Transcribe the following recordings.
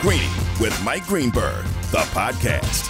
Greeny with Mike Greenberg, the podcast.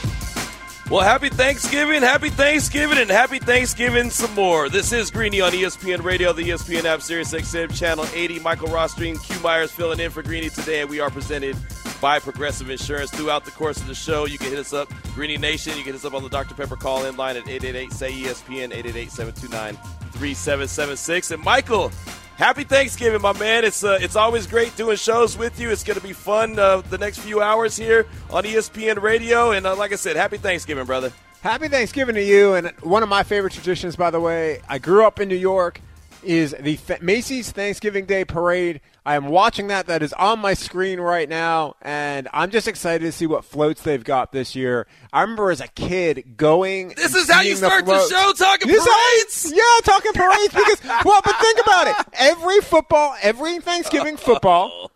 Well, happy Thanksgiving, happy Thanksgiving, and happy Thanksgiving some more. This is Greeny on ESPN Radio, the ESPN app, Sirius XM, Channel 80. Michael Rothstein, Q Myers filling in for Greeny today, and we are presented by Progressive Insurance. Throughout the course of the show, you can hit us up, Greeny Nation. You can hit us up on the Dr. Pepper call in line at 888 say ESPN, 888 729 3776. And Michael, Happy Thanksgiving, my man. It's uh, it's always great doing shows with you. It's going to be fun uh, the next few hours here on ESPN Radio. And uh, like I said, happy Thanksgiving, brother. Happy Thanksgiving to you. And one of my favorite traditions, by the way, I grew up in New York, is the Th- Macy's Thanksgiving Day Parade. I am watching that. That is on my screen right now, and I'm just excited to see what floats they've got this year. I remember as a kid going. This is how you seeing the start the, show talking This parades. yeah, talking parades because well, but think about it. Every football, every Thanksgiving football, oh.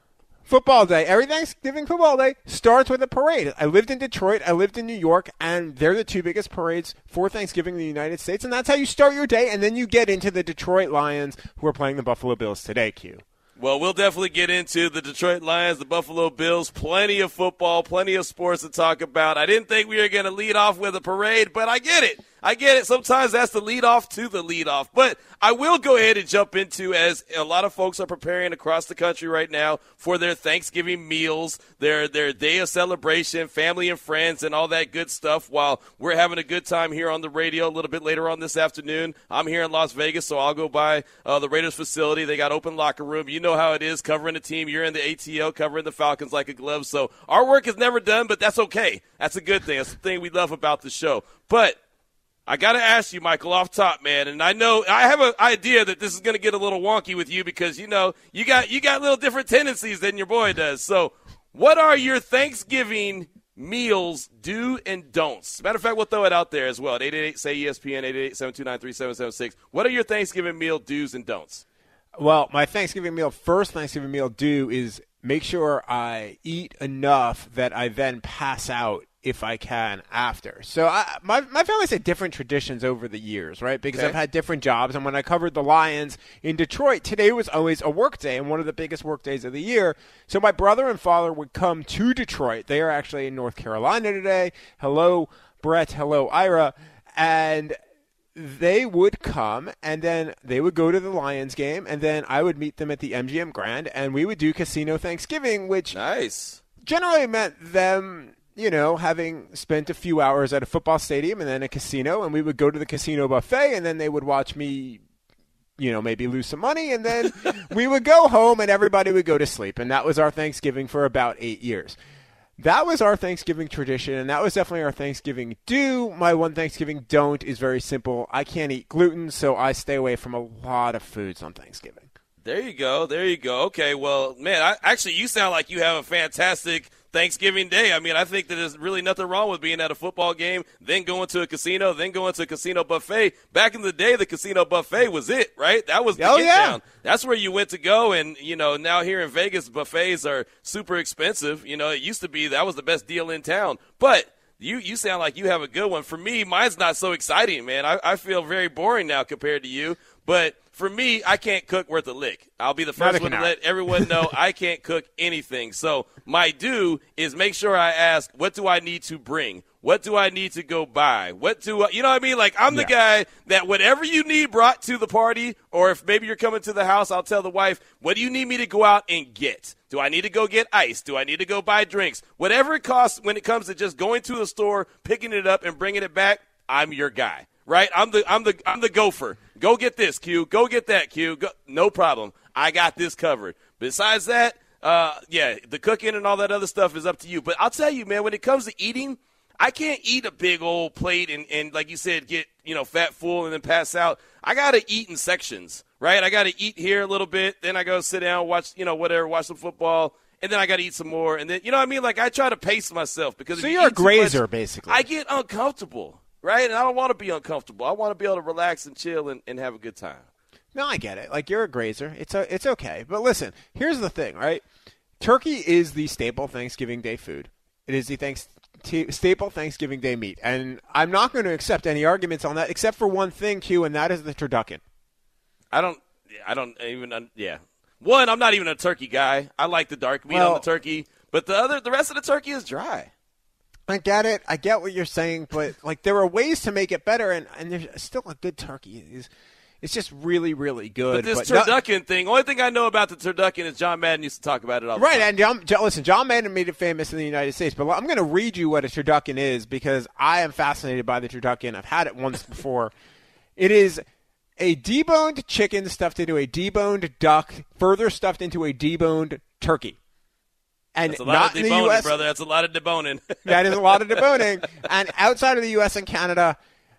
Football day, every Thanksgiving football day starts with a parade. I lived in Detroit, I lived in New York, and they're the two biggest parades for Thanksgiving in the United States, and that's how you start your day. And then you get into the Detroit Lions, who are playing the Buffalo Bills today. Q. Well, we'll definitely get into the Detroit Lions, the Buffalo Bills. Plenty of football, plenty of sports to talk about. I didn't think we were going to lead off with a parade, but I get it. I get it. Sometimes that's the lead off to the lead off. But I will go ahead and jump into as a lot of folks are preparing across the country right now for their Thanksgiving meals, their their day of celebration, family and friends, and all that good stuff. While we're having a good time here on the radio a little bit later on this afternoon, I'm here in Las Vegas, so I'll go by uh, the Raiders facility. They got open locker room. You know how it is covering the team. You're in the ATL covering the Falcons like a glove. So our work is never done, but that's okay. That's a good thing. That's the thing we love about the show. But I got to ask you, Michael, off top, man, and I know I have an idea that this is going to get a little wonky with you because you know you got you got little different tendencies than your boy does. So, what are your Thanksgiving meals do and don'ts? Matter of fact, we'll throw it out there as well. At 888 say ESPN 888-729-3776. What are your Thanksgiving meal do's and don'ts? Well, my Thanksgiving meal, first Thanksgiving meal do is make sure I eat enough that I then pass out if I can after. So I, my my family's had different traditions over the years, right? Because Okay. I've had different jobs, and when I covered the Lions in Detroit, today was always a work day and one of the biggest work days of the year. So my brother and father would come to Detroit. They are actually in North Carolina today. Hello, Brett. Hello, Ira. And they would come and then they would go to the Lions game and then I would meet them at the MGM Grand and we would do casino Thanksgiving, which Nice. generally meant them, you know, having spent a few hours at a football stadium and then a casino and we would go to the casino buffet and then they would watch me you know, maybe lose some money and then we would go home and everybody would go to sleep and that was our Thanksgiving for about 8 years. That was our Thanksgiving tradition, and that was definitely our Thanksgiving do. My one Thanksgiving don't is very simple. I can't eat gluten, so I stay away from a lot of foods on Thanksgiving. There you go. There you go. Okay. Well, man, I, actually, you sound like you have a fantastic Thanksgiving Day. I mean, I think that there's really nothing wrong with being at a football game, then going to a casino, then going to a casino buffet. Back in the day, the casino buffet was it, right? That was the Oh, get yeah. down. That's where you went to go. And, you know, now here in Vegas, buffets are super expensive. You know, it used to be that was the best deal in town. But you, you sound like you have a good one. For me, mine's not so exciting, man. I, I feel very boring now compared to you. But for me, I can't cook worth a lick. I'll be the first one to let everyone know I can't cook anything. So my do is make sure I ask, what do I need to bring? What do I need to go buy? What do I, you know what I mean? Like I'm the Yeah. guy that whatever you need brought to the party, or if maybe you're coming to the house, I'll tell the wife, what do you need me to go out and get? Do I need to go get ice? Do I need to go buy drinks? Whatever it costs when it comes to just going to the store, picking it up and bringing it back, I'm your guy. Right? I'm the I'm the I'm the gopher. Go get this, Q. Go get that, Q. Go, no problem. I got this covered. Besides that, uh, yeah, the cooking and all that other stuff is up to you. But I'll tell you, man, when it comes to eating, I can't eat a big old plate and, and like you said, get, you know, fat full and then pass out. I got to eat in sections, right? I got to eat here a little bit, then I go sit down, watch, you know, whatever, watch some football, and then I got to eat some more, and then you know what I mean? Like I try to pace myself because so if you're you a eat too grazer, much, basically. I get uncomfortable, right? And I don't want to be uncomfortable. I want to be able to relax and chill and, and have a good time. No, I get it. Like you're a grazer. It's a, it's okay. But listen, here's the thing, right? Turkey is the staple Thanksgiving Day food. It is the thanks t- staple Thanksgiving Day meat, and I'm not going to accept any arguments on that, except for one thing, Q, and that is the turducken. I don't. I don't even. Yeah. One, I'm not even a turkey guy. I like the dark meat Well- on the turkey, but the other, the rest of the turkey is dry. I get it. I get what you're saying, but like there are ways to make it better, and, and there's still a good turkey. It's, it's just really, really good. But this no- turducken thing, only thing I know about the turducken is John Madden used to talk about it all right, the time. and John, listen, John Madden made it famous in the United States, but I'm going to read you what a turducken is because I am fascinated by the turducken. I've had it once before. It is a deboned chicken stuffed into a deboned duck, further stuffed into a deboned turkey. And That's a lot not of in the deboning, U.S. brother. That's a lot of deboning. That is a lot of deboning. and outside of the U.S. and Canada,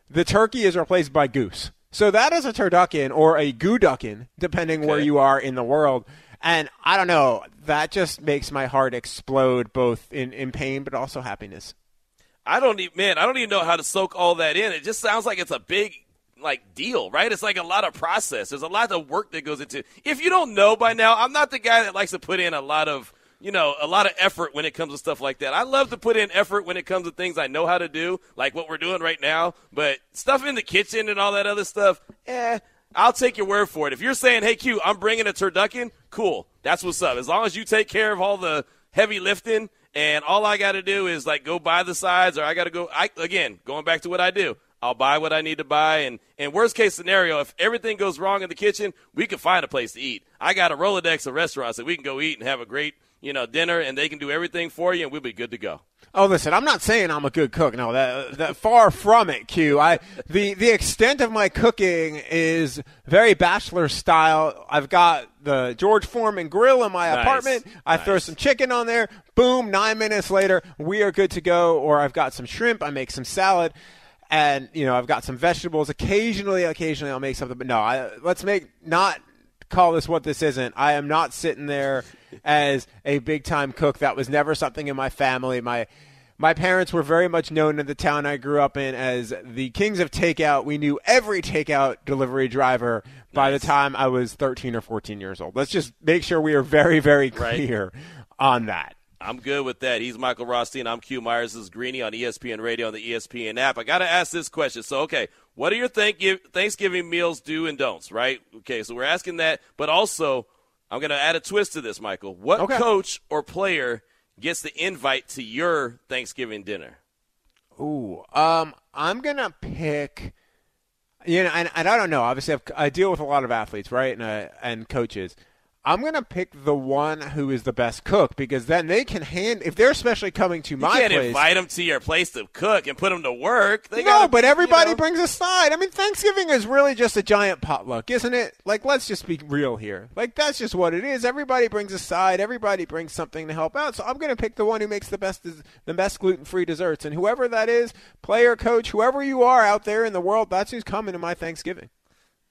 the turkey is replaced by goose. So that is a turducken or a gooducken, depending where you are in the world. And I don't know, that just makes my heart explode, both in, in pain but also happiness. I don't even, man, I don't even know how to soak all that in. It just sounds like it's a big, like, deal, right? It's like a lot of process. There's a lot of work that goes into If you don't know by now, I'm not the guy that likes to put in a lot of, you know, a lot of effort when it comes to stuff like that. I love to put in effort when it comes to things I know how to do, like what we're doing right now. But stuff in the kitchen and all that other stuff, eh, I'll take your word for it. If you're saying, hey, Q, I'm bringing a turducken, cool. That's what's up. As long as you take care of all the heavy lifting and all I got to do is like go buy the sides or I got to go I again, going back to what I do. I'll buy what I need to buy and and worst case scenario, if everything goes wrong in the kitchen, we can find a place to eat. I got a Rolodex of restaurants that we can go eat and have a great, you know, dinner and they can do everything for you and we'll be good to go. Oh, listen, I'm not saying I'm a good cook. No, that, that far from it, Q. I the the extent of my cooking is very bachelor style. I've got the George Foreman grill in my Nice. apartment. I throw some chicken on there. Boom, 9 minutes later, we are good to go or I've got some shrimp, I make some salad. And you know I've got some vegetables. Occasionally, occasionally I'll make something, but no. I, let's make not call this what this isn't. I am not sitting there as a big time cook. That was never something in my family. My my parents were very much known in the town I grew up in as the kings of takeout. We knew every takeout delivery driver by the time I was 13 or 14 years old. Let's just make sure we are very, very Right. clear on that. I'm good with that. He's Michael Rothstein. I'm Q Myers. This is Greeny on ESPN Radio on the ESPN app. I got to ask this question. So, okay, what are your thank- Thanksgiving meals do and don'ts, right? Okay, so we're asking that, but also I'm going to add a twist to this, Michael. What Okay. coach or player gets the invite to your Thanksgiving dinner? Ooh, um, I'm gonna pick. You know, and, and I don't know. Obviously, I've, I deal with a lot of athletes, right, and uh, and coaches. I'm gonna pick the one who is the best cook because then they can hand if they're especially coming to You my can't place. invite them to your place to cook and put them to work. They no, gotta, but you everybody know- brings a side. I mean, Thanksgiving is really just a giant potluck, isn't it? Like, let's just be real here. Like, that's just what it is. Everybody brings a side. Everybody brings something to help out. So I'm going to pick the one who makes the best the best gluten free desserts, and whoever that is, player, coach, whoever you are out there in the world, that's who's coming to my Thanksgiving.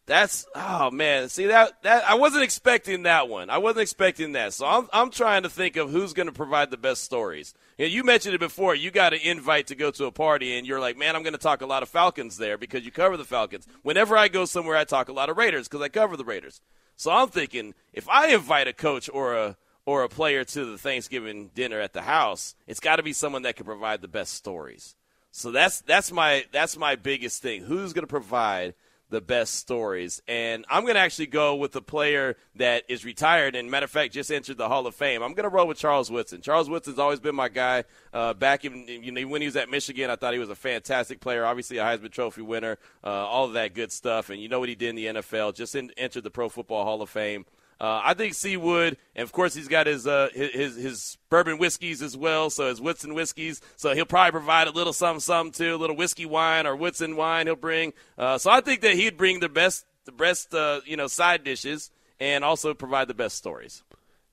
That's oh man. See that that I wasn't expecting that one. I wasn't expecting that. So I'm I'm trying to think of who's going to provide the best stories. You, know, you mentioned it before. You got an invite to go to a party, and you're like, man, I'm going to talk a lot of Falcons there because you cover the Falcons. Whenever I go somewhere, I talk a lot of Raiders because I cover the Raiders. So I'm thinking if I invite a coach or a or a player to the Thanksgiving dinner at the house, it's got to be someone that can provide the best stories. So that's that's my that's my biggest thing. Who's going to provide the best stories? And I'm going to actually go with the player that is retired and matter of fact just entered the Hall of Fame. I'm going to roll with Charles Woodson. Charles Woodson's always been my guy. Uh, back in you know when he was at Michigan, I thought he was a fantastic player. Obviously a Heisman Trophy winner, uh, all of that good stuff. And you know what he did in the NFL? Just in, entered the Pro Football Hall of Fame. Uh, I think Seawood, and of course he's got his, uh, his his bourbon whiskeys as well. So his Woodson whiskeys. So he'll probably provide a little something, something too, a little whiskey wine or Woodson wine. He'll bring. Uh, so I think that he'd bring the best the best uh, you know side dishes and also provide the best stories.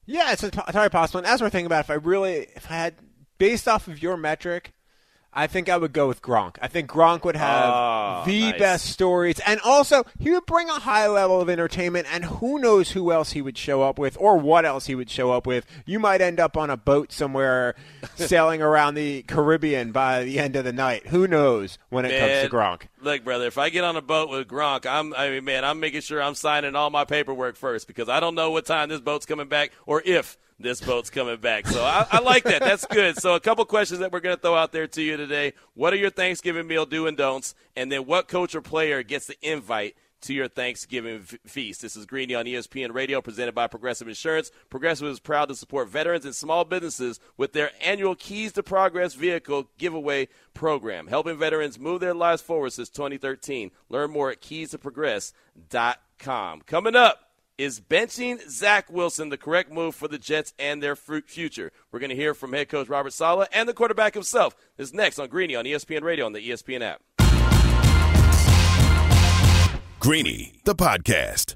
Yeah, it's entirely possible. And as we're thinking about, it, if I really, if I had, based off of your metric, I think I would go with Gronk. I think Gronk would have Oh, the nice. best stories, and also he would bring a high level of entertainment. And who knows who else he would show up with, or what else he would show up with. You might end up on a boat somewhere, sailing around the Caribbean by the end of the night. Who knows when it Man, comes to Gronk? Look, brother, if I get on a boat with Gronk, I'm I mean, man, I'm making sure I'm signing all my paperwork first because I don't know what time this boat's coming back or if this boat's coming back. So I, I like that. That's good. So a couple questions that we're going to throw out there to you today. What are your Thanksgiving meal do and don'ts? And then what coach or player gets the invite to your Thanksgiving feast. This is Greeny on ESPN Radio, presented by Progressive Insurance. Progressive is proud to support veterans and small businesses with their annual Keys to Progress vehicle giveaway program, helping veterans move their lives forward since 2013. Learn more at keystoprogress.com. Coming up, is benching Zach Wilson the correct move for the Jets and their future? We're going to hear from head coach Robert Saleh and the quarterback himself. This is next on Greeny on ESPN Radio on the ESPN app. Greeny, the podcast.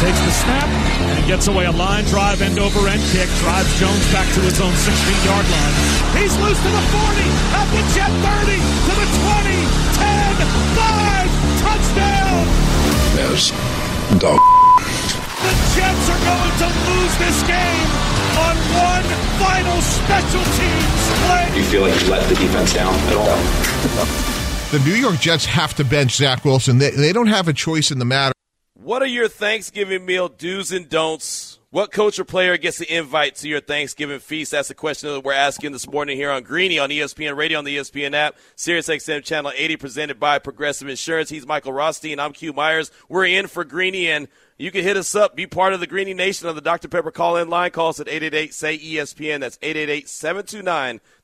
Takes the snap and gets away a line drive end over end kick. Drives Jones back to his own 16 yard line. He's loose to the 40, at the Jet 30, to the 20, 10, 5, touchdown. There's dog. The Jets are going to lose this game on one final special teams play. Do you feel like you let the defense down at all? The New York Jets have to bench Zach Wilson. They, they don't have a choice in the matter. What are your Thanksgiving meal do's and don'ts? What coach or player gets the invite to your Thanksgiving feast? That's the question that we're asking this morning here on Greeny on ESPN Radio on the ESPN app, Sirius XM Channel 80, presented by Progressive Insurance. He's Michael Rothstein. I'm Q Myers. We're in for Greeny, and you can hit us up. Be part of the Greeny Nation on the Dr. Pepper call-in line. Call us at 888-SAY-ESPN. That's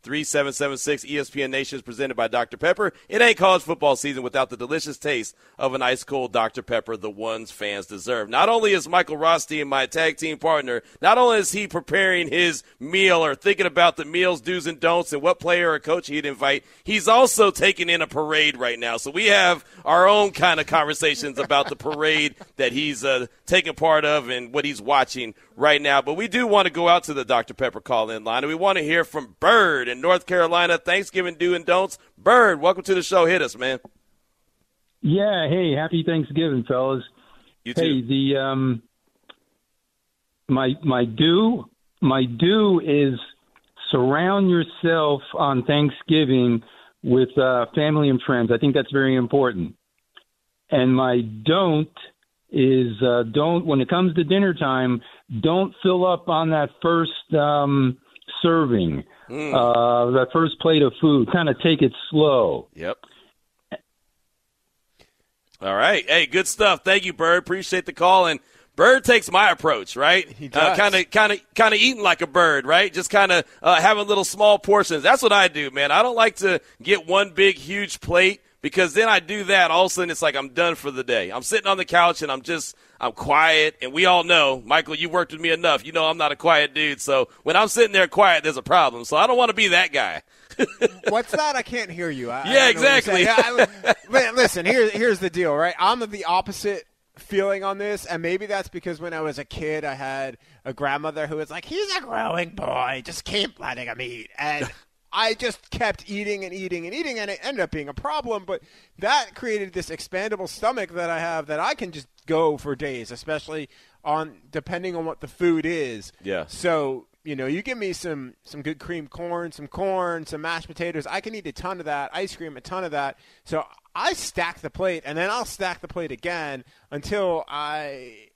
888-729-3776. ESPN Nation is presented by Dr. Pepper. It ain't college football season without the delicious taste of an ice-cold Dr. Pepper, the ones fans deserve. Not only is Michael Rothstein my tag team partner, not only is he preparing his meal or thinking about the meals, do's, and don'ts and what player or coach he'd invite, he's also taking in a parade right now. So we have our own kind of conversations about the parade that he's uh, taking part of and what he's watching right now. But we do want to go out to the Dr. Pepper call in line, and we want to hear from Bird in North Carolina. Thanksgiving do and don'ts. Bird, welcome to the show. Hit us, man. Yeah, hey, happy Thanksgiving, fellas. You too. Hey, the um my my do my do is surround yourself on Thanksgiving with uh family and friends. I think that's very important. And my don't is uh, don't when it comes to dinner time, don't fill up on that first um, serving, Mm. uh, that first plate of food. Kind of take it slow. Yep. All right. Hey, good stuff. Thank you, Bird. Appreciate the call. And Bird takes my approach, right? He does. Kind of, kind of, kind of eating like a bird, right? Just kind of uh, having little small portions. That's what I do, man. I don't like to get one big, huge plate because then I do that. All of a sudden, it's like I'm done for the day. I'm sitting on the couch and I'm just, I'm quiet. And we all know, Michael, you worked with me enough. You know I'm not a quiet dude. So when I'm sitting there quiet, there's a problem. So I don't want to be that guy. What's that? I can't hear you. I, I Yeah, don't know what you're exactly. Yeah, I- listen, here's here's the deal, right? I'm the opposite feeling on this, and maybe that's because when I was a kid, I had a grandmother who was like, "He's a growing boy, just keep letting him eat," and I just kept eating and eating and eating, and it ended up being a problem. But that created this expandable stomach that I have that I can just go for days, especially on depending on what the food is. Yeah. So you know, you give me some some good cream corn, some corn, some mashed potatoes. I can eat a ton of that. Ice cream, a ton of that. So I stack the plate, and then I'll stack the plate again until I.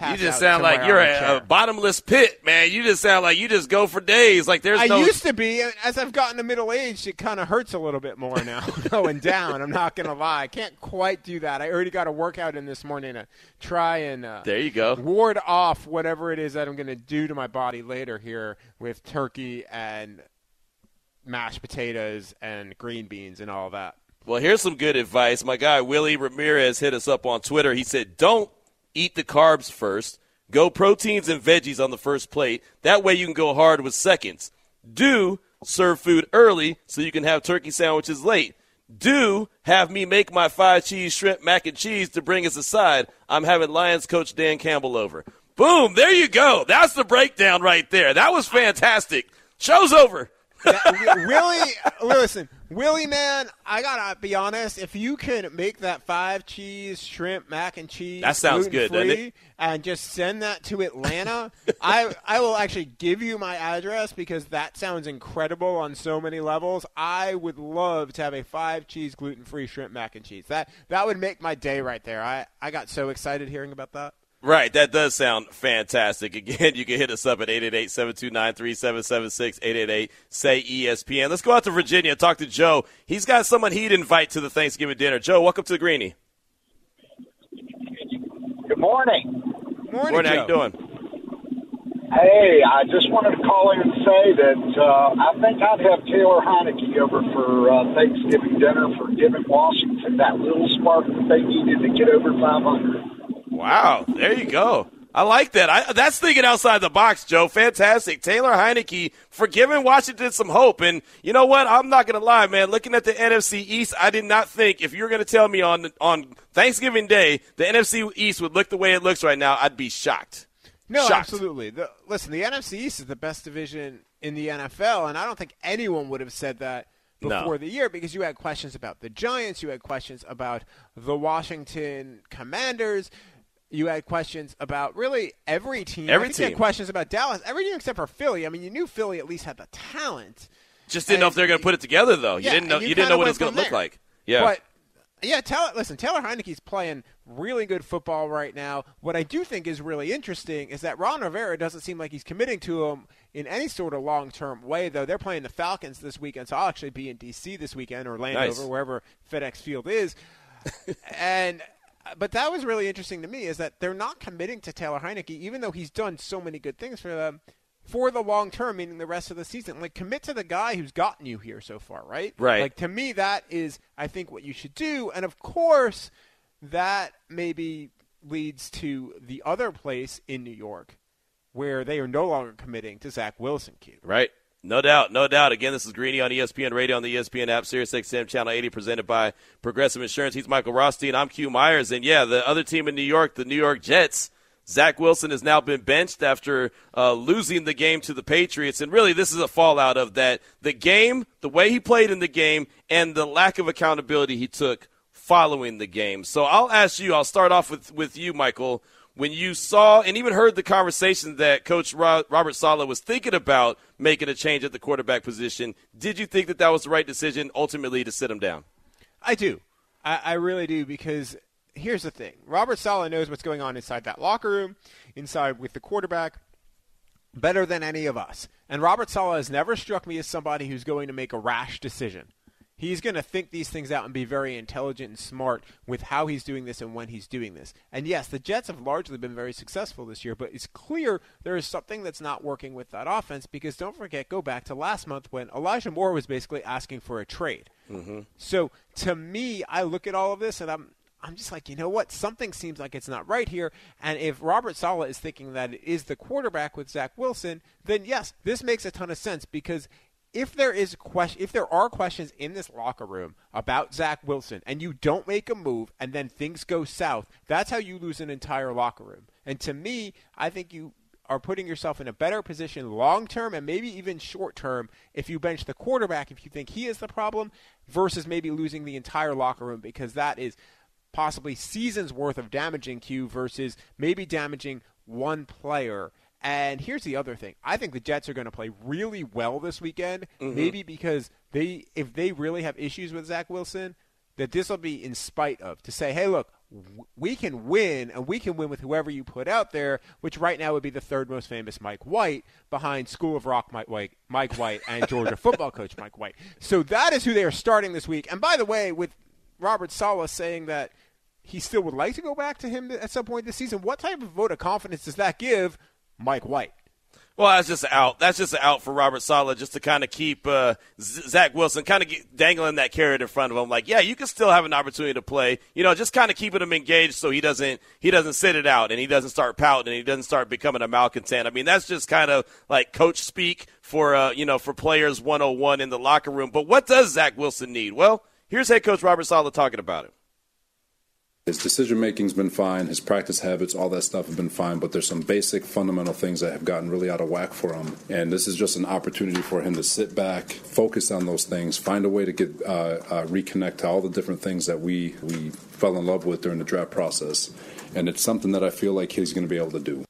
You just sound like you're a a, bottomless pit, man. You just sound like you just go for days. Like there's I no. used to be. As I've gotten to middle age, it kind of hurts a little bit more now, going down. I'm not gonna lie. I can't quite do that. I already got a workout in this morning to try and uh, there you go. ward off whatever it is that I'm going to do to my body later here with turkey and mashed potatoes and green beans and all that. Well, here's some good advice. My guy Willie Ramirez hit us up on Twitter. He said, "Don't eat the carbs first. Go proteins and veggies on the first plate. That way you can go hard with seconds. Do serve food early so you can have turkey sandwiches late. Do have me make my five cheese shrimp mac and cheese to bring as a side. I'm having Lions coach Dan Campbell over. Boom, there you go. That's the breakdown right there. That was fantastic. Show's over. That- Willie, listen, Willie, man, I gotta be honest. If you can make that five cheese shrimp mac and cheese, That sounds good, doesn't it? And just send that to Atlanta, I I will actually give you my address because that sounds incredible on so many levels. I would love to have a five cheese gluten free shrimp mac and cheese. That that would make my day right there. I I got so excited hearing about that. Right, that does sound fantastic. Again, you can hit us up at 888-729-3776, 888-SAY-ESPN. Let's go out to Virginia and talk to Joe. He's got someone he'd invite to the Thanksgiving dinner. Joe, welcome to the Greeny. Good morning. Morning, Morning, how you doing? Hey, I just wanted to call in and say that uh, I think I'd have Taylor Heinicke over for uh, Thanksgiving dinner for giving Washington that little spark that they needed to get over 500. Wow, there you go. I like that. I, that's thinking outside the box, Joe. Fantastic. Taylor Heinicke for giving Washington some hope. And you know what? I'm not going to lie, man. Looking at the NFC East, I did not think if you were going to tell me on on Thanksgiving Day the NFC East would look the way it looks right now, I'd be shocked. No, Shocked. absolutely. The, listen, the NFC East is the best division in the NFL, and I don't think anyone would have said that No. before the year because you had questions about the Giants, you had questions about the Washington Commanders, you had questions about really every team. Every You team. had questions about Dallas, every team except for Philly. I mean, you knew Philly at least had the talent. Just didn't know if they were going to put it together, though. You Yeah, didn't know. You, you didn't know what it was going to look like. Yeah. But yeah, Taylor, listen, Taylor Heinicke's playing really good football right now. What I do think is really interesting is that Ron Rivera doesn't seem like he's committing to him in any sort of long-term way, though. They're playing the Falcons this weekend, so I'll actually be in D.C. this weekend, or Landover, Nice. wherever FedEx Field is. and but that was really interesting to me is that they're not committing to Taylor Heinicke, even though he's done so many good things for them for the long term, meaning the rest of the season. Like commit to the guy who's gotten you here so far, right? Right. Like to me, that is I think what you should do, and of course, that maybe leads to the other place in New York where they are no longer committing to Zach Wilson. Q. Right. No doubt, no doubt. Again, this is Greeny on ESPN Radio on the ESPN app, Sirius XM Channel 80, presented by Progressive Insurance. He's Michael Rothstein. I'm Q Myers. And yeah, the other team in New York, the New York Jets, Zach Wilson has now been benched after uh, losing the game to the Patriots. And really, this is a fallout of that. The game, the way he played in the game, and the lack of accountability he took following the game. So I'll ask you, I'll start off with, with you, Michael. When you saw and even heard the conversation that Coach Robert Saleh was thinking about making a change at the quarterback position, did you think that that was the right decision ultimately to sit him down? I do. I, I really do because here's the thing: Robert Saleh knows what's going on inside that locker room, inside with the quarterback, better than any of us. And Robert Saleh has never struck me as somebody who's going to make a rash decision. He's going to think these things out and be very intelligent and smart with how he's doing this and when he's doing this. And yes, the Jets have largely been very successful this year, but it's clear there is something that's not working with that offense because don't forget, go back to last month when Elijah Moore was basically asking for a trade. Mm-hmm. So to me, I look at all of this and I'm I'm just like, you know what? Something seems like it's not right here. And if Robert Saleh is thinking that it is the quarterback with Zach Wilson, then yes, this makes a ton of sense because if there is question, if there are questions in this locker room about Zach Wilson, and you don't make a move, and then things go south, that's how you lose an entire locker room. And to me, I think you are putting yourself in a better position long term and maybe even short term if you bench the quarterback if you think he is the problem versus maybe losing the entire locker room because that is possibly seasons worth of damaging Q versus maybe damaging one player. And here's the other thing. I think the Jets are going to play really well this weekend, Mhm. maybe because they if they really have issues with Zach Wilson, that this will be in spite of to say, "Hey, look, we can win and we can win with whoever you put out there," which right now would be the third most famous Mike White behind School of Rock Mike White, Mike White and Georgia football coach Mike White. So that is who they are starting this week. And by the way, with Robert Saleh saying that he still would like to go back to him at some point this season. What type of vote of confidence does that give Mike White? Well, that's just out. That's just out for Robert Saleh, just to kind of keep uh, Zach Wilson kind of dangling that carrot in front of him. Like, yeah, you can still have an opportunity to play. You know, just kind of keeping him engaged so he doesn't he doesn't sit it out and he doesn't start pouting and he doesn't start becoming a malcontent. I mean, that's just kind of like coach speak for uh, you know for players 101 in the locker room. But what does Zach Wilson need? Well, here's head coach Robert Saleh talking about it. His decision making's been fine, his practice habits, all that stuff have been fine, but there's some basic fundamental things that have gotten really out of whack for him. And this is just an opportunity for him to sit back, focus on those things, find a way to get uh, uh, reconnect to all the different things that we we fell in love with during the draft process. And it's something that I feel like he's going to be able to do.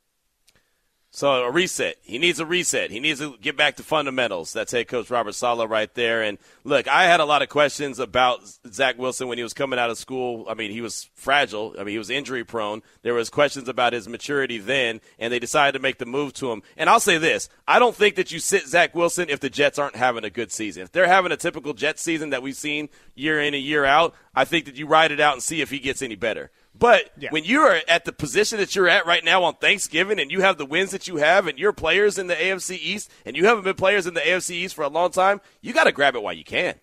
So a reset. He needs a reset. He needs to get back to fundamentals. That's head coach Robert Saleh right there. And look, I had a lot of questions about Zach Wilson when he was coming out of school. I mean, he was fragile. I mean, he was injury prone. There was questions about his maturity then, and they decided to make the move to him. And I'll say this: I don't think that you sit Zach Wilson if the Jets aren't having a good season. If they're having a typical Jets season that we've seen year in and year out, I think that you ride it out and see if he gets any better. But Yeah. when you are at the position that you're at right now on Thanksgiving and you have the wins that you have and you're players in the AFC East and you haven't been players in the AFC East for a long time, you got to grab it while you can.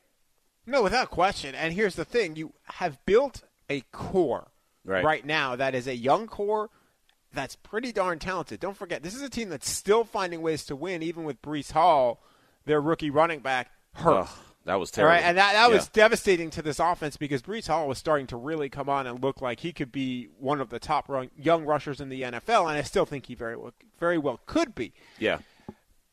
No, without question. And here's the thing: you have built a core Right. now that is a young core that's pretty darn talented. Don't forget, this is a team that's still finding ways to win, even with Breece Hall, their rookie running back, hurt. Ugh, that was terrible. right, and that, that was Yeah. devastating to this offense because Breece Hall was starting to really come on and look like he could be one of the top run, young rushers in the NFL, and I still think he very well, very well could be. Yeah.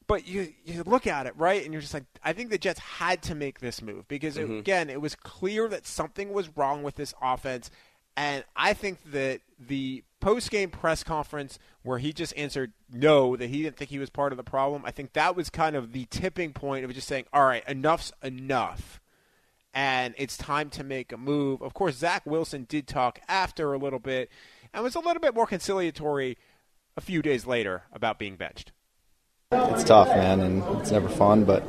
But you you look at it right, and you're just like, I think the Jets had to make this move because it- Mhm. again, it was clear that something was wrong with this offense, and I think that the post game press conference where he just answered no, that he didn't think he was part of the problem. I think that was kind of the tipping point of just saying, all right, enough's enough. And it's time to make a move. Of course, Zach Wilson did talk after a little bit and was a little bit more conciliatory a few days later about being benched. it's tough, man, and it's never fun. But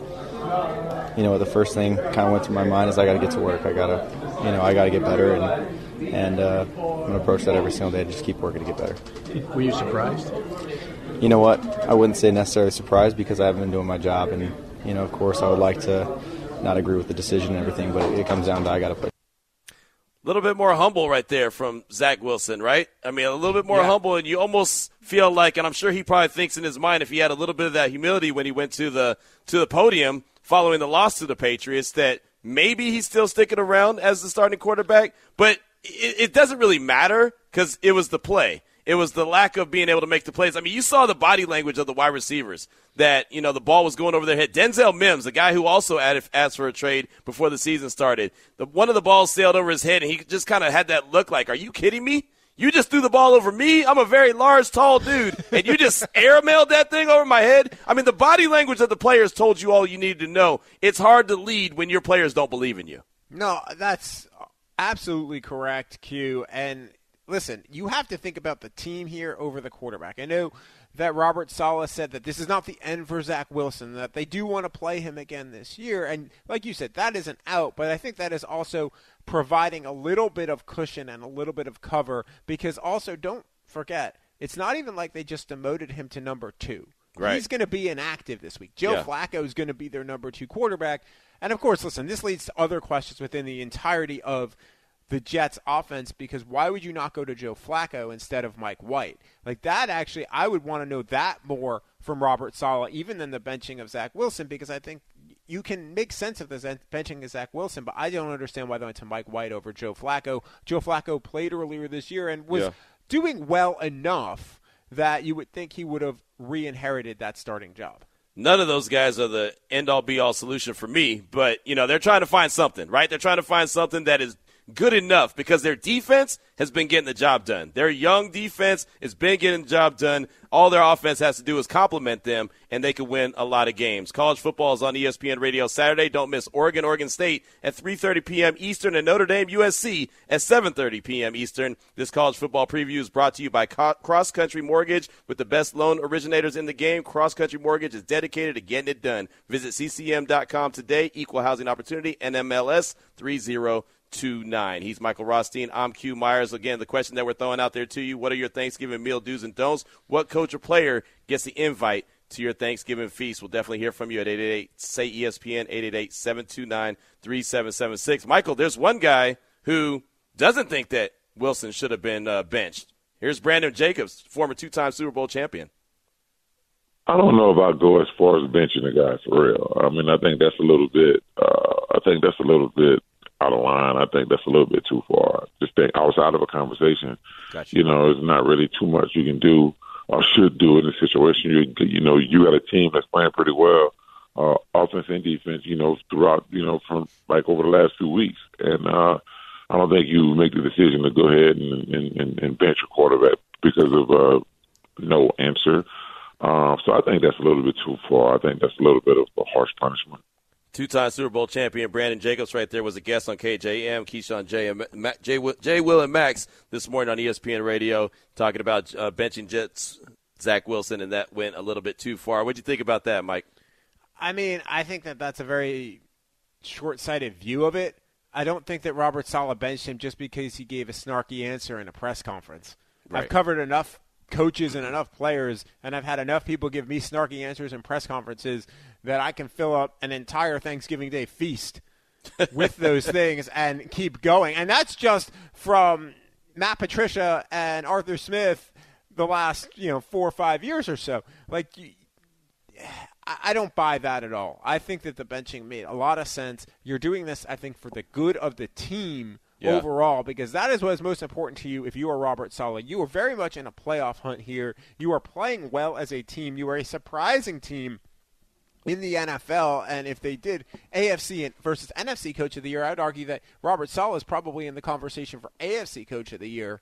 you know, the first thing kind of went through my mind is I got to get to work. I gotta, you know, I got to get better, and and uh, I'm gonna approach that every single day. Just keep working to get better. Were you surprised? You know what? I wouldn't say necessarily surprised because I haven't been doing my job, and you know, of course, I would like to not agree with the decision and everything, but it, it comes down to I got to play. A little bit more humble right there from Zach Wilson, right? I mean, a little bit more Yeah. humble, and you almost feel like, and I'm sure he probably thinks in his mind, if he had a little bit of that humility when he went to the to the podium following the loss to the Patriots, that maybe he's still sticking around as the starting quarterback. But it, it doesn't really matter because it was the play. It was the lack of being able to make the plays. I mean, you saw the body language of the wide receivers that, you know, the ball was going over their head. Denzel Mims, the guy who also asked for a trade before the season started, the, one of the balls sailed over his head and he just kind of had that look like, are you kidding me? You just threw the ball over me. I'm a very large, tall dude, and you just airmailed that thing over my head. I mean, the body language of the players told you all you needed to know. It's hard to lead when your players don't believe in you. No, that's Absolutely correct, Q. And listen, you have to think about the team here over the quarterback. I know that Robert Saleh said that this is not the end for Zach Wilson, that they do want to play him again this year. And like you said, that isn't out, but I think that is also providing a little bit of cushion and a little bit of cover because also don't forget, it's not even like they just demoted him to number two. Right. He's going to be inactive this week. Joe Yeah. Flacco is going to be their number two quarterback. And of course, listen, this leads to other questions within the entirety of the Jets offense because why would you not go to Joe Flacco instead of Mike White? Like that actually I would want to know that more from Robert Saleh even than the benching of Zach Wilson because I think you can make sense of the benching of Zach Wilson, but I don't understand why they went to Mike White over Joe Flacco. Joe Flacco played earlier this year and was Yeah. doing well enough that you would think he would have re-inherited that starting job. None of those guys are the end all be all solution for me, but you know, they're trying to find something, right? They're trying to find something that is good enough because their defense has been getting the job done. Their young defense has been getting the job done. All their offense has to do is complement them, and they could win a lot of games. College football is on ESPN Radio Saturday. Don't miss Oregon, Oregon State at 3:30 p.m. Eastern, and Notre Dame, USC at 7:30 p.m. Eastern. This college football preview is brought to you by Co- Cross Country Mortgage, with the best loan originators in the game. Cross Country Mortgage is dedicated to getting it done. Visit ccm.com today. Equal housing opportunity. NMLS 3029. He's Michael Rothstein. I'm Q Myers. Again, the question that we're throwing out there to you: What are your Thanksgiving meal do's and don'ts? What coach or player gets the invite? To your Thanksgiving feast. We'll definitely hear from you at 888 say ESPN 888 729 3776. Michael, there's one guy who doesn't think that Wilson should have been uh, benched. Here's Brandon Jacobs, former two time Super Bowl champion. I don't know if I go as far as benching a guy for real. I mean, I think that's a little bit. Uh, I think that's a little bit out of line. I think that's a little bit too far. Just think outside of a conversation. Gotcha. You know, there's not really too much you can do or should do in this situation. You you know, you got a team that's playing pretty well, uh, offense and defense. You know, throughout you know from like over the last few weeks, and uh, I don't think you make the decision to go ahead and and, and, and bench your quarterback because of uh, no answer. Uh, so I think that's a little bit too far. I think that's a little bit of a harsh punishment. Two time Super Bowl champion Brandon Jacobs right there was a guest on KJM, Keyshawn J, and Ma- J, Will- J. Will and Max this morning on ESPN Radio talking about uh, benching Jets Zach Wilson, and that went a little bit too far. What'd you think about that, Mike? I mean, I think that that's a very short-sighted view of it. I don't think that Robert Saleh benched him just because he gave a snarky answer in a press conference. Right. I've covered enough coaches and enough players, and I've had enough people give me snarky answers in press conferences that I can fill up an entire Thanksgiving Day feast with those things and keep going. And that's just from Matt Patricia and Arthur Smith the last you know four or five years or so. Like I I don't buy that at all. I think that the benching made a lot of sense. You're doing this, I think, for the good of the team Yeah. overall, because that is what is most important to you if you are Robert Saleh. You are very much in a playoff hunt here. You are playing well as a team. You are a surprising team in the NFL, and if they did AFC versus NFC Coach of the Year, I'd argue that Robert Saleh is probably in the conversation for AFC Coach of the Year.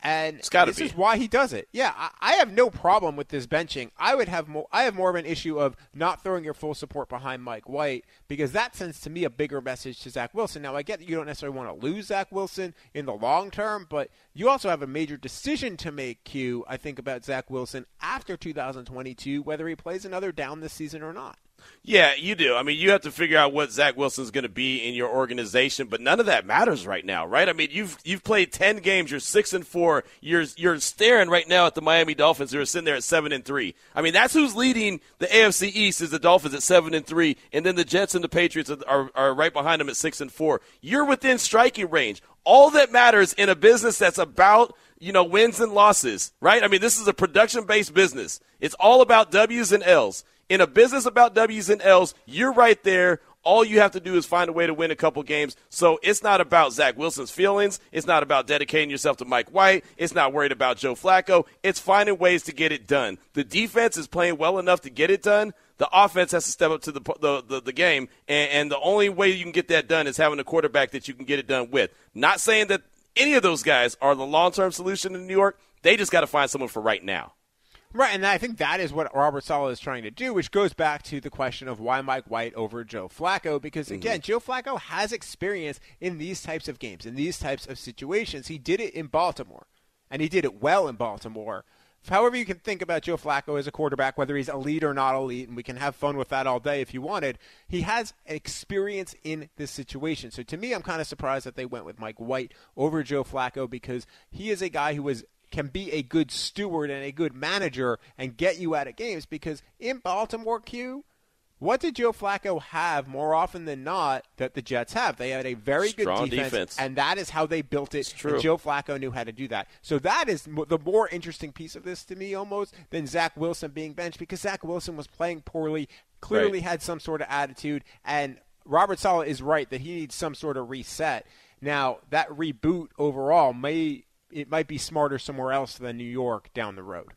And this be. is why he does it. Yeah, I, I have no problem with this benching. I would have more. I have more of an issue of not throwing your full support behind Mike White because that sends to me a bigger message to Zach Wilson. Now I get that you don't necessarily want to lose Zach Wilson in the long term, but you also have a major decision to make. Q. I think about Zach Wilson after 2022, whether he plays another down this season or not. Yeah, you do. I mean, you have to figure out what Zach Wilson's going to be in your organization, but none of that matters right now, right? I mean, you've you've played ten games. You're six and four. You're you're staring right now at the Miami Dolphins, who are sitting there at seven and three. I mean, that's who's leading the AFC East is the Dolphins at seven and three, and then the Jets and the Patriots are, are, right behind them at six and four. You're within striking range. All that matters in a business that's about you know wins and losses, right? I mean, this is a production based business. It's all about W's and L's in a business about W's and L's, you're right there. All you have to do is find a way to win a couple games. So it's not about Zach Wilson's feelings. It's not about dedicating yourself to Mike White. It's not worried about Joe Flacco. It's finding ways to get it done. The defense is playing well enough to get it done. The offense has to step up to the the, the, the game, and, and the only way you can get that done is having a quarterback that you can get it done with. Not saying that any of those guys are the long term solution in New York. They just got to find someone for right now. Right, and I think that is what Robert Saleh is trying to do, which goes back to the question of why Mike White over Joe Flacco. Because again, mm-hmm. Joe Flacco has experience in these types of games, in these types of situations. He did it in Baltimore, and he did it well in Baltimore. However, you can think about Joe Flacco as a quarterback, whether he's elite or not elite, and we can have fun with that all day if you wanted. He has experience in this situation. So to me, I'm kind of surprised that they went with Mike White over Joe Flacco because he is a guy who was can be a good steward and a good manager and get you out of games because in Baltimore Q, what did Joe Flacco have more often than not that the Jets have? They had a very Strong good defense, defense, and that is how they built it. And Joe Flacco knew how to do that. So that is the more interesting piece of this to me, almost than Zach Wilson being benched because Zach Wilson was playing poorly, clearly Right. had some sort of attitude, and Robert Saleh is right that he needs some sort of reset. Now that reboot overall may it might be smarter somewhere else than New York down the road.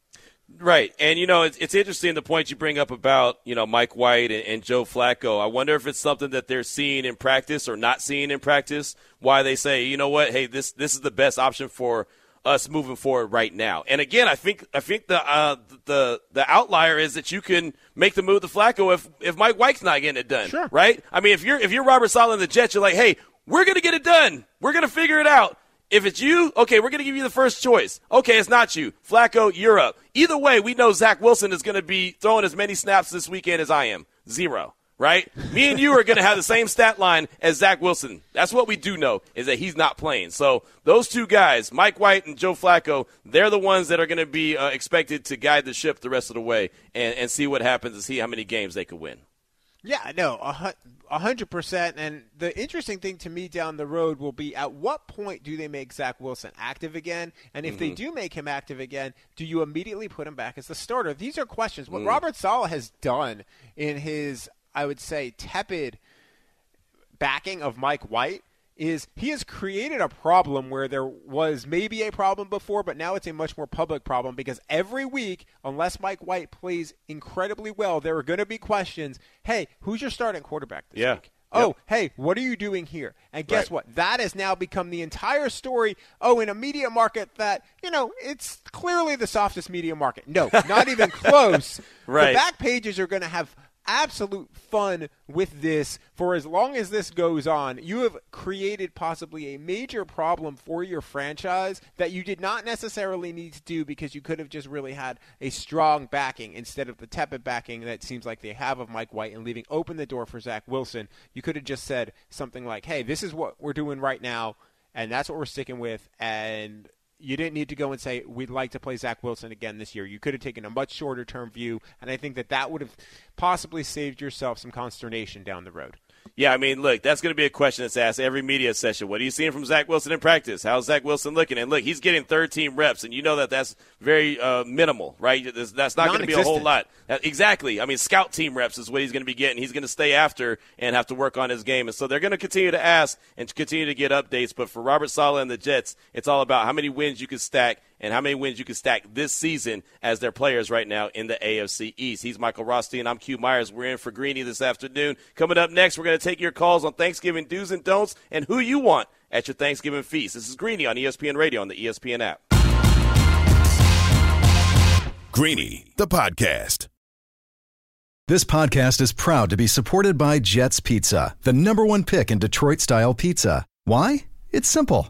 Right, and you know it's, it's interesting the point you bring up about you know Mike White and, and Joe Flacco. I wonder if it's something that they're seeing in practice or not seeing in practice. Why they say, you know what, hey, this this is the best option for us moving forward right now. And again, I think I think the uh, the the outlier is that you can make the move to Flacco if if Mike White's not getting it done. Sure. Right. I mean, if you're if you're Robert Saleh and the Jets, you're like, hey, we're gonna get it done. We're gonna figure it out. If it's you, okay, we're going to give you the first choice. Okay, it's not you. Flacco, you're up. Either way, we know Zach Wilson is going to be throwing as many snaps this weekend as I am. Zero. Right? Me and you are going to have the same stat line as Zach Wilson. That's what we do know is that he's not playing. So those two guys, Mike White and Joe Flacco, they're the ones that are going to be uh, expected to guide the ship the rest of the way and, and see what happens and see how many games they could win. Yeah, no, a hundred percent. And the interesting thing to me down the road will be at what point do they make Zach Wilson active again? And if they Mhm. do make him active again, do you immediately put him back as the starter? These are questions. What Mm. Robert Saleh has done in his, I would say, tepid backing of Mike White is he has created a problem where there was maybe a problem before, but now it's a much more public problem because every week, unless Mike White plays incredibly well, there are going to be questions. Hey, who's your starting quarterback this Yeah. week? Oh, hey, what are you doing here? And guess Right. what? That has now become the entire story. Oh, in a media market that, you know, it's clearly the softest media market. No, not even close. Right. The back pages are going to have absolute fun with this for as long as this goes on. You have created possibly a major problem for your franchise that you did not necessarily need to do because you could have just really had a strong backing instead of the tepid backing that seems like they have of Mike White and leaving open the door for Zach Wilson. You could have just said something like, "Hey, this is what we're doing right now." And that's what we're sticking with. And you didn't need to go and say we'd like to play Zach Wilson again this year. You could have taken a much shorter term view, and I think that that would have possibly saved yourself some consternation down the road. Yeah, I mean, look, that's going to be a question that's asked every media session. What are you seeing from Zach Wilson in practice? How's Zach Wilson looking? And look, he's getting third team reps, and you know that that's very uh, minimal, right? That's- That's not going to be a whole lot. Exactly. I mean, scout team reps is what he's going to be getting. He's going to stay after and have to work on his game. And so they're going to continue to ask and continue to get updates. But for Robert Saleh and the Jets, it's all about how many wins you can stack and how many wins you can stack this season as their players right now in the AFC East. He's Michael Rothstein. I'm Q Myers. We're in for Greeny this afternoon. Coming up next, we're going to take your calls on Thanksgiving do's and don'ts and who you want at your Thanksgiving feast. This is Greeny on ESPN Radio on the ESPN app. Greeny, the podcast. This podcast is proud to be supported by Jets Pizza, the number one pick in Detroit style pizza. Why? It's simple.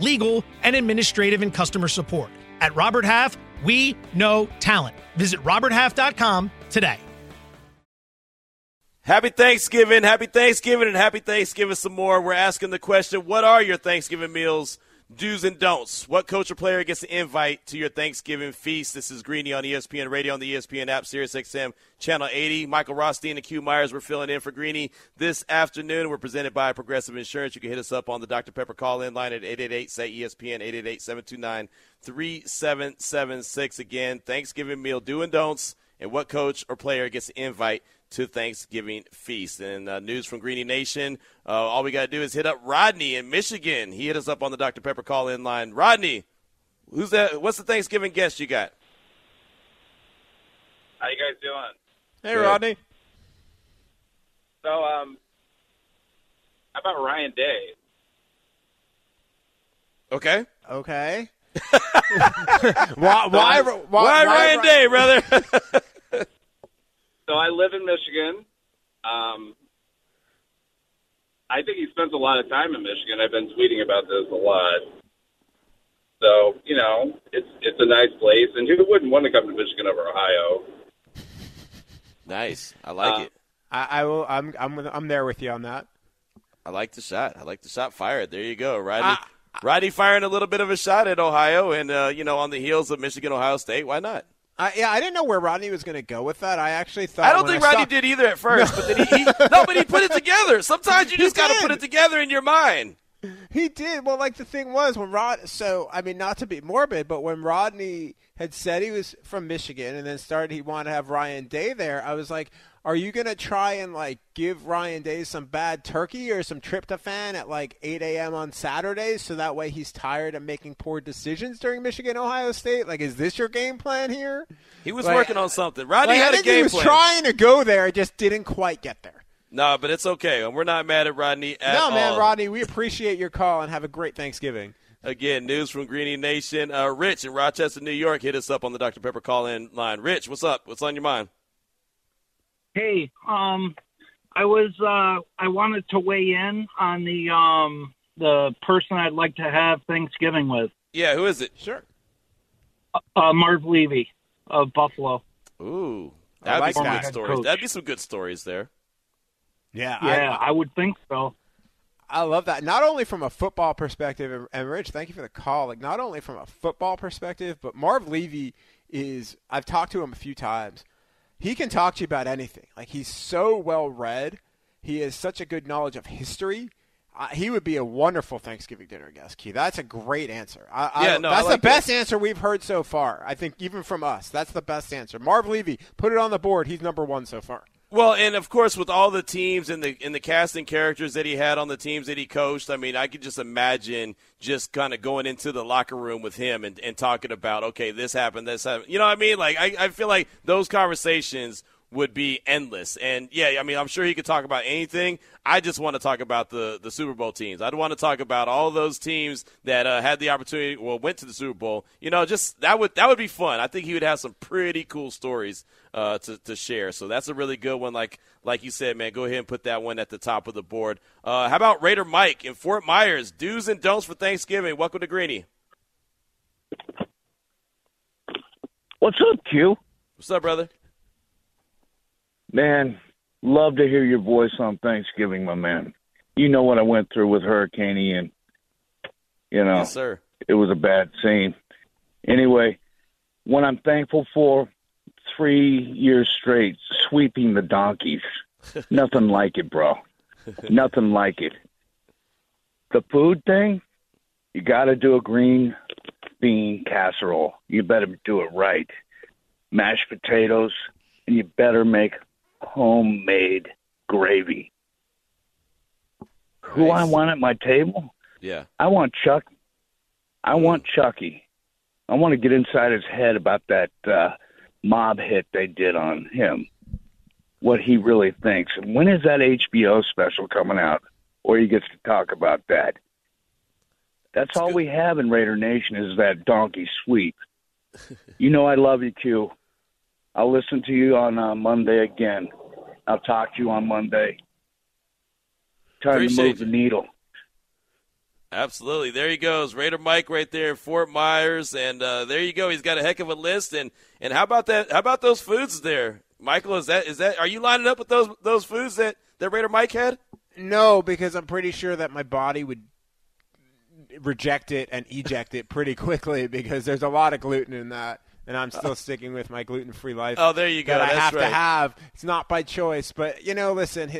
legal, and administrative and customer support. At Robert Half, we know talent. Visit RobertHalf.com today. Happy Thanksgiving, happy Thanksgiving, and happy Thanksgiving some more. We're asking the question what are your Thanksgiving meals? Do's and don'ts. What coach or player gets an invite to your Thanksgiving feast? This is Greeny on ESPN Radio on the ESPN app, Sirius XM, Channel 80. Michael Rothstein and Q Myers, we're filling in for Greeny this afternoon. We're presented by Progressive Insurance. You can hit us up on the Dr. Pepper call in line at 888 say ESPN, 888 729 3776. Again, Thanksgiving meal, do and don'ts, and what coach or player gets an invite to Thanksgiving feast. And uh, news from Greeny Nation. Uh, all we got to do is hit up Rodney in Michigan. He hit us up on the Dr. Pepper call in line. Rodney, who's that? What's the Thanksgiving guest you got? How you guys doing? Hey, Good. Rodney. So, um, how about Ryan Day? Okay. Okay. why, why, why, why, Ryan Day, brother? So I live in Michigan. Um, I think he spends a lot of time in Michigan. I've been tweeting about this a lot. So you know, it's it's a nice place, and who wouldn't want to come to Michigan over Ohio? Nice, I like uh, it. I, I, will. I'm I'm I'm there with you on that. I like the shot. I like the shot fired. There you go, Rodney. Uh, Rodney firing a little bit of a shot at Ohio, and uh, you know, on the heels of Michigan, Ohio State. Why not? I, yeah, I didn't know where Rodney was going to go with that. I actually thought. I don't think I Rodney did either at first, no. but then he, he no, but he put it together. Sometimes you just got to put it together in your mind. He did. Well, like the thing was when Rod. So I mean, not to be morbid, but when Rodney had said he was from Michigan and then started he wanted to have Ryan Day there, I was like, are you gonna try and like give Ryan Day some bad turkey or some tryptophan at like 8 a.m. on Saturdays so that way he's tired of making poor decisions during Michigan Ohio State? Like, is this your game plan here? He was like, working on something. Rodney like, had a game he was plan. trying to go there, just didn't quite get there. No, but it's okay. We're not mad at Rodney at all. No, man, all. Rodney, we appreciate your call and have a great Thanksgiving. Again, news from Greeny Nation. Uh, Rich in Rochester, New York, hit us up on the Dr. Pepper call in line. Rich, what's up? What's on your mind? Hey, um, I was uh, I wanted to weigh in on the um, the person I'd like to have Thanksgiving with. Yeah, who is it? Sure. Uh, Marv Levy of Buffalo. Ooh, that'd like be some that. good stories. That'd be some good stories there. Yeah, yeah, I, I would think so. I love that. Not only from a football perspective, and, and Rich, thank you for the call. Like, not only from a football perspective, but Marv Levy is. I've talked to him a few times. He can talk to you about anything. Like, he's so well read. He has such a good knowledge of history. Uh, he would be a wonderful Thanksgiving dinner guest, Key. That's a great answer. I, Yeah, I, no, that's like the best answer we've heard so far. I think even from us, that's the best answer. Marv Levy, put it on the board. He's number one so far. Well, and of course, with all the teams and the and the casting characters that he had on the teams that he coached, I mean, I could just imagine just kind of going into the locker room with him and, and talking about, okay, this happened, this happened. You know what I mean? Like, I, I feel like those conversations would be endless. And yeah, I mean, I'm sure he could talk about anything. I just want to talk about the the Super Bowl teams. I'd want to talk about all those teams that uh, had the opportunity, well, went to the Super Bowl. You know, just that would that would be fun. I think he would have some pretty cool stories uh, to to share. So that's a really good one. Like like you said, man, go ahead and put that one at the top of the board. Uh, how about Raider Mike in Fort Myers? Do's and don'ts for Thanksgiving. Welcome to Greeny. What's up, Q? What's up, brother? Man, love to hear your voice on Thanksgiving, my man. You know what I went through with Hurricane Ian. You know, Yes, sir. it was a bad scene. Anyway, what I'm thankful for, three years straight, sweeping the donkeys. Nothing like it, bro. Nothing like it. The food thing, you got to do a green bean casserole. You better do it right. Mashed potatoes, and you better make homemade gravy. Who I want at my table? Yeah. I want Chuck. I want Chucky. I want to get inside his head about that uh, mob hit they did on him. what he really thinks. And when is that HBO special coming out where he gets to talk about that? That's all we have in Raider Nation is that donkey sweep. you know I love you, Q. I'll listen to you on uh, Monday again. I'll talk to you on Monday. Time Appreciate to move the needle. Absolutely. There he goes. Raider Mike right there in Fort Myers. And uh, there you go. He's got a heck of a list. And and how about that how about those foods there? Michael, is that is that are you lining up with those those foods that, that Raider Mike had? No, because I'm pretty sure that my body would reject it and eject it pretty quickly because there's a lot of gluten in that. And I'm still sticking with my gluten-free life. Oh, there you go. That I have right. to have. It's not by choice, but you know, listen.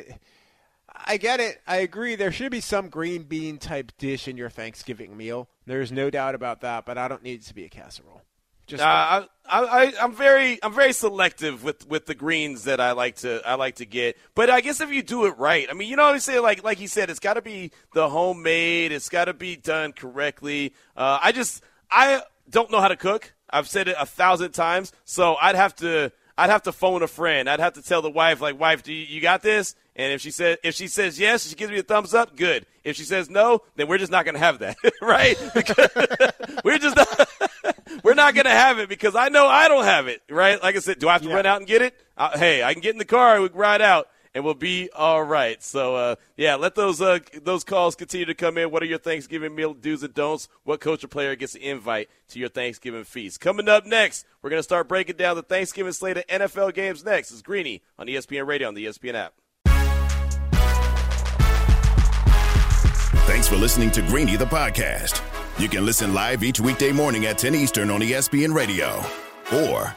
I get it. I agree. There should be some green bean type dish in your Thanksgiving meal. There's no doubt about that. But I don't need it to be a casserole. Just uh, I, I, I'm very, I'm very selective with, with the greens that I like to, I like to get. But I guess if you do it right, I mean, you know what I'm saying? Like, like he said, it's got to be the homemade. It's got to be done correctly. Uh, I just, I don't know how to cook. I've said it a thousand times. So I'd have to, I'd have to phone a friend. I'd have to tell the wife, like, wife, do you, you got this? And if she said, if she says yes, she gives me a thumbs up. Good. If she says no, then we're just not going to have that, right? We're just not, we're not going to have it because I know I don't have it, right? Like I said, do I have to run out and get it? Uh, hey, I can get in the car, we ride out, and we'll be all right. So, uh, yeah, let those uh, those calls continue to come in. What are your Thanksgiving meal do's and don'ts? What coach or player gets an invite to your Thanksgiving feast? Coming up next, we're to start breaking down the Thanksgiving slate of NFL games next. is Greeny on ESPN Radio on the ESPN app. Thanks for listening to Greeny the podcast. You can listen live each weekday morning at 10 Eastern on ESPN Radio. Or